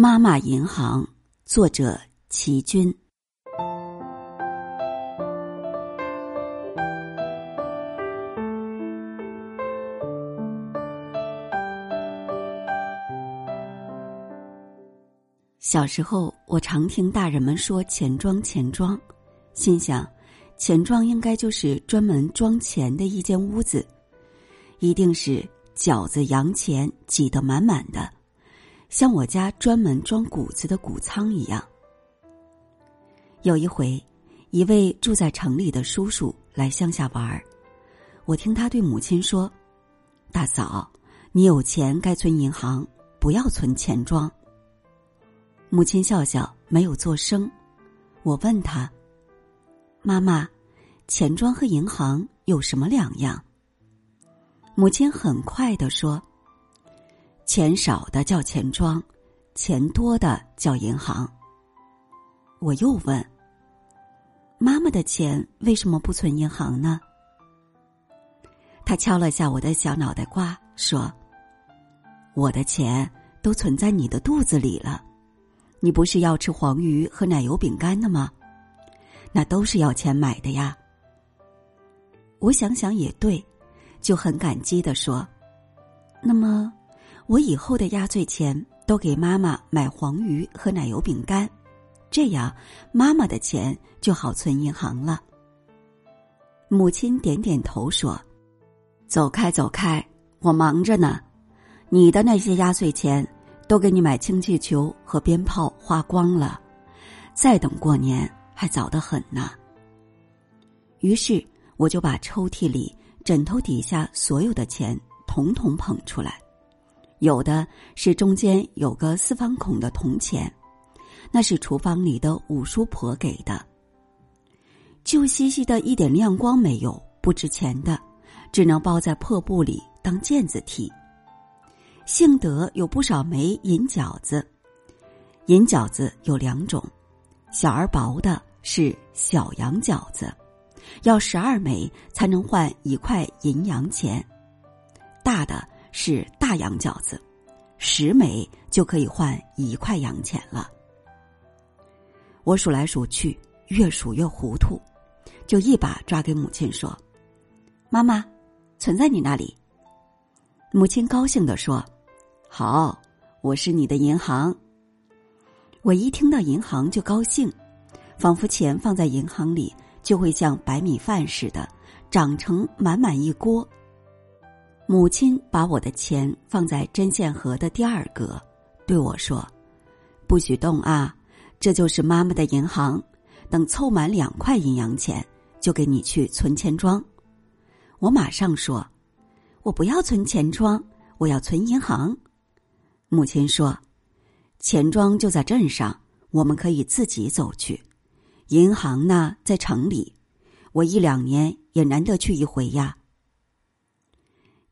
妈妈银行，作者齐军。小时候，我常听大人们说“钱庄”，钱庄，心想，钱庄应该就是专门装钱的一间屋子，一定是饺子洋钱挤得满满的，像我家专门装谷子的谷仓一样。有一回，一位住在城里的叔叔来乡下玩儿，我听他对母亲说：“大嫂，你有钱该存银行，不要存钱庄。”母亲笑笑，没有作声。我问他：“妈妈，钱庄和银行有什么两样？”母亲很快的说：“钱少的叫钱庄，钱多的叫银行。”我又问：“妈妈的钱为什么不存银行呢？”他敲了下我的小脑袋瓜，说：“我的钱都存在你的肚子里了。”你不是要吃黄鱼和奶油饼干的吗？那都是要钱买的呀。我想想也对，就很感激的说：“那么，我以后的压岁钱都给妈妈买黄鱼和奶油饼干，这样妈妈的钱就好存银行了。”母亲点点头说：“走开，走开，我忙着呢。你的那些压岁钱。”都给你买氢气球和鞭炮花光了，再等过年还早得很呢。于是我就把抽屉里、枕头底下所有的钱统统捧出来，有的是中间有个四方孔的铜钱，那是厨房里的五叔婆给的。旧兮兮的一点亮光没有，不值钱的，只能包在破布里当毽子踢。幸得有不少枚银饺子，银饺子有两种，小而薄的是小羊饺子，要十二枚才能换一块银洋钱；大的是大洋饺子，十枚就可以换一块洋钱了。我数来数去，越数越糊涂，就一把抓给母亲说：“妈妈，存在你那里。”母亲高兴的说。好，我是你的银行。我一听到银行就高兴，仿佛钱放在银行里就会像白米饭似的，长成满满一锅。母亲把我的钱放在针线盒的第二格，对我说：“不许动啊，这就是妈妈的银行。等凑满两块银洋钱，就给你去存钱庄。”我马上说：“我不要存钱庄，我要存银行。”母亲说：“钱庄就在镇上，我们可以自己走去。银行呢，在城里，我一两年也难得去一回呀。”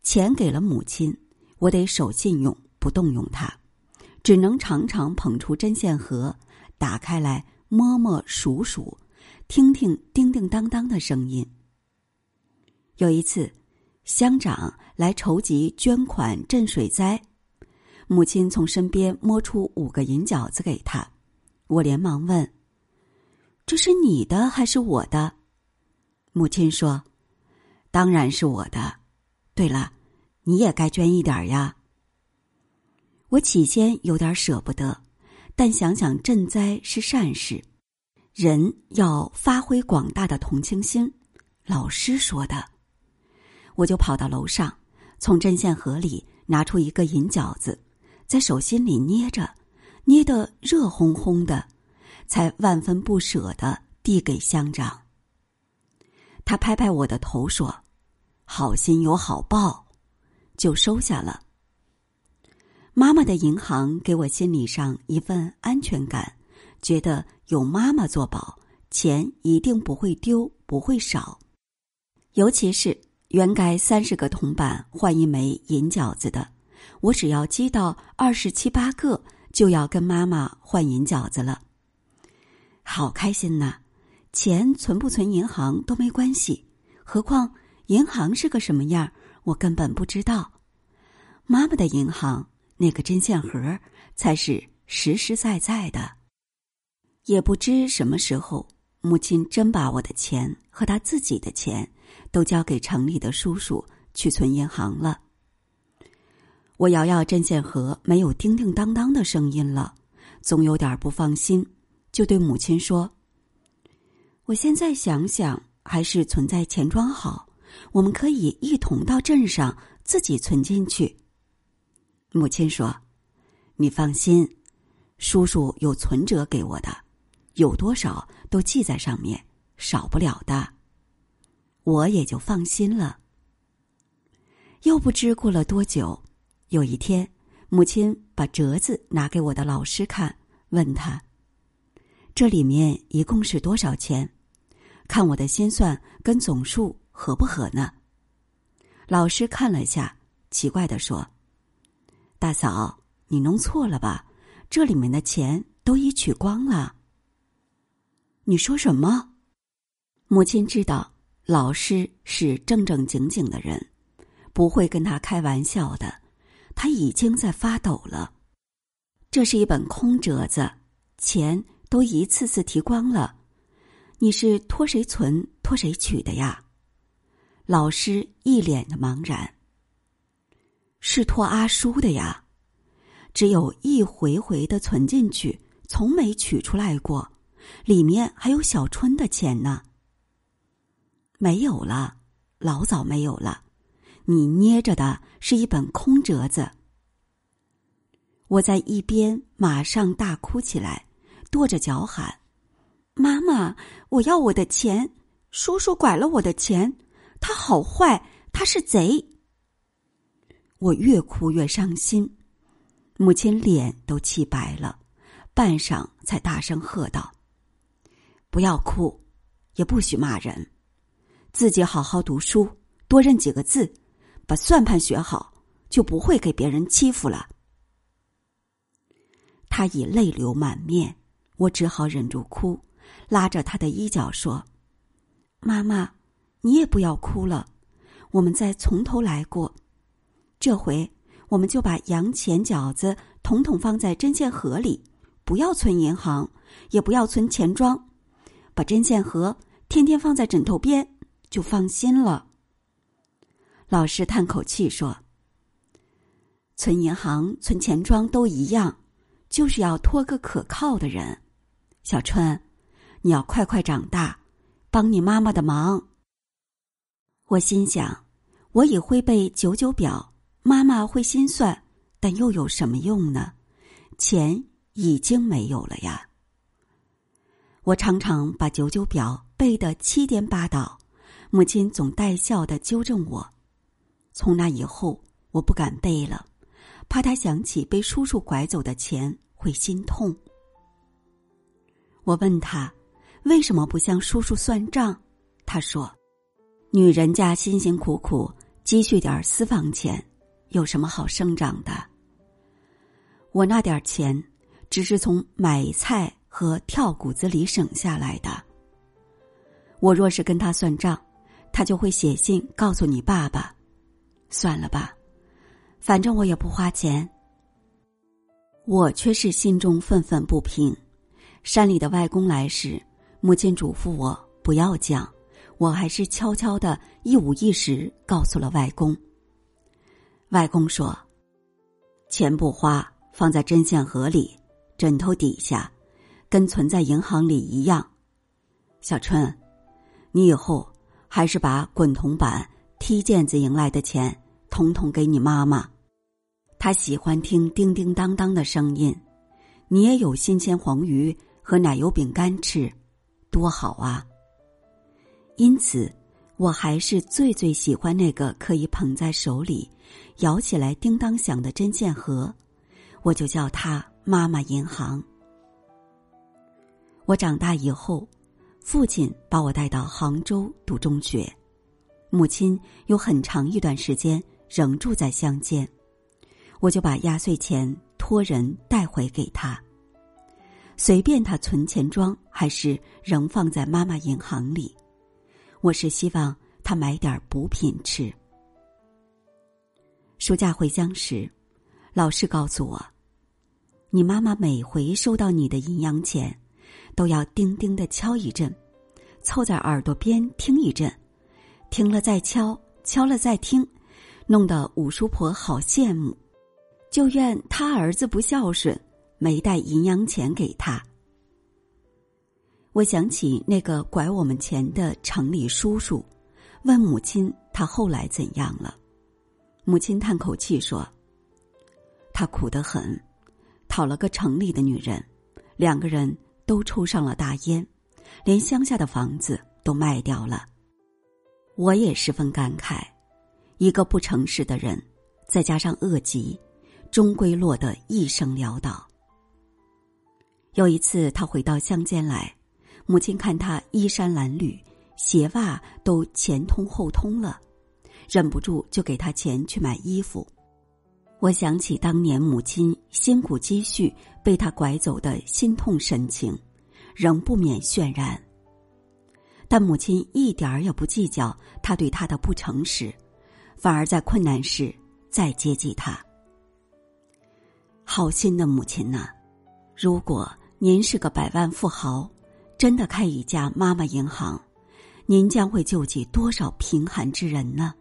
钱给了母亲，我得守信用，不动用它，只能常常捧出针线盒，打开来摸摸数数，听听叮叮当当的声音。有一次，乡长来筹集捐款赈水灾。母亲从身边摸出五个银饺子给他，我连忙问：“这是你的还是我的？”母亲说：“当然是我的。对了，你也该捐一点呀。”我起先有点舍不得，但想想赈灾是善事，人要发挥广大的同情心，老师说的，我就跑到楼上，从针线盒里拿出一个银饺子。在手心里捏着，捏得热烘烘的，才万分不舍的递给乡长。他拍拍我的头说：“好心有好报。”就收下了。妈妈的银行给我心理上一份安全感，觉得有妈妈做保，钱一定不会丢，不会少。尤其是原该三十个铜板换一枚银饺子的。我只要积到二十七八个，就要跟妈妈换银饺子了。好开心呐！钱存不存银行都没关系，何况银行是个什么样儿，我根本不知道。妈妈的银行那个针线盒才是实实在在的。也不知什么时候，母亲真把我的钱和他自己的钱都交给城里的叔叔去存银行了。我摇摇针线盒，没有叮叮当当的声音了，总有点不放心，就对母亲说：“我现在想想，还是存在钱庄好。我们可以一同到镇上自己存进去。”母亲说：“你放心，叔叔有存折给我的，有多少都记在上面，少不了的。”我也就放心了。又不知过了多久，有一天，母亲把折子拿给我的老师看，问他：“这里面一共是多少钱？看我的心算跟总数合不合呢？”老师看了下，奇怪的说。大嫂，你弄错了吧？这里面的钱都已取光了。你说什么？母亲知道老师是正正经经的人，不会跟他开玩笑的。他已经在发抖了。这是一本空折子，钱都一次次提光了。你是托谁存，托谁取的呀？老师一脸的茫然。是托阿叔的呀，只有一回回的存进去，从没取出来过，里面还有小春的钱呢。没有了，老早没有了，你捏着的是一本空折子。我在一边马上大哭起来，跺着脚喊：“妈妈，我要我的钱！叔叔拐了我的钱，他好坏，他是贼！”我越哭越伤心，母亲脸都气白了，半晌才大声喝道：“不要哭，也不许骂人，自己好好读书，多认几个字，把算盘学好，就不会给别人欺负了。”他已泪流满面，我只好忍住哭，拉着他的衣角说：“妈妈，你也不要哭了，我们再从头来过。”这回我们就把洋钱饺子统统放在针线盒里，不要存银行，也不要存钱庄，把针线盒天天放在枕头边，就放心了。老师叹口气说：“存银行、存钱庄都一样，就是要托个可靠的人。小春，你要快快长大，帮你妈妈的忙。”我心想，我也会背九九表。妈妈会心算，但又有什么用呢？钱已经没有了呀。我常常把九九表背得七颠八倒，母亲总带笑的纠正我。从那以后，我不敢背了，怕他想起被叔叔拐走的钱会心痛。我问他为什么不向叔叔算账，他说：“女人家辛辛苦苦积蓄点私房钱。”有什么好生长的？我那点钱，只是从买菜和跳谷子里省下来的。我若是跟他算账，他就会写信告诉你爸爸。算了吧，反正我也不花钱。我却是心中愤愤不平。山里的外公来时，母亲嘱咐我不要讲，我还是悄悄的一五一十告诉了外公。外公说：“钱不花，放在针线盒里，枕头底下，跟存在银行里一样。小春，你以后还是把滚铜板、踢毽子赢来的钱，统统给你妈妈。她喜欢听叮叮当当的声音。你也有新鲜黄鱼和奶油饼干吃，多好啊！因此。”我还是最最喜欢那个可以捧在手里、摇起来叮当响的针线盒，我就叫它“妈妈银行”。我长大以后，父亲把我带到杭州读中学，母亲有很长一段时间仍住在乡间，我就把压岁钱托人带回给他，随便他存钱庄还是仍放在妈妈银行里。我是希望他买点补品吃。暑假回乡时，老师告诉我，你妈妈每回收到你的银洋钱，都要叮叮的敲一阵，凑在耳朵边听一阵，听了再敲，敲了再听，弄得五叔婆好羡慕，就怨他儿子不孝顺，没带银洋钱给他。我想起那个拐我们钱的城里叔叔，问母亲他后来怎样了。母亲叹口气说：“他苦得很，讨了个城里的女人，两个人都抽上了大烟，连乡下的房子都卖掉了。”我也十分感慨，一个不诚实的人，再加上恶疾，终归落得一生潦倒。有一次，他回到乡间来。母亲看他衣衫褴褛，鞋袜都前通后通了，忍不住就给他钱去买衣服。我想起当年母亲辛苦积蓄被他拐走的心痛神情，仍不免渲然。但母亲一点儿也不计较他对他的不诚实，反而在困难时再接济他。好心的母亲呐！如果您是个百万富豪。真的开一家妈妈银行，您将会救济多少贫寒之人呢？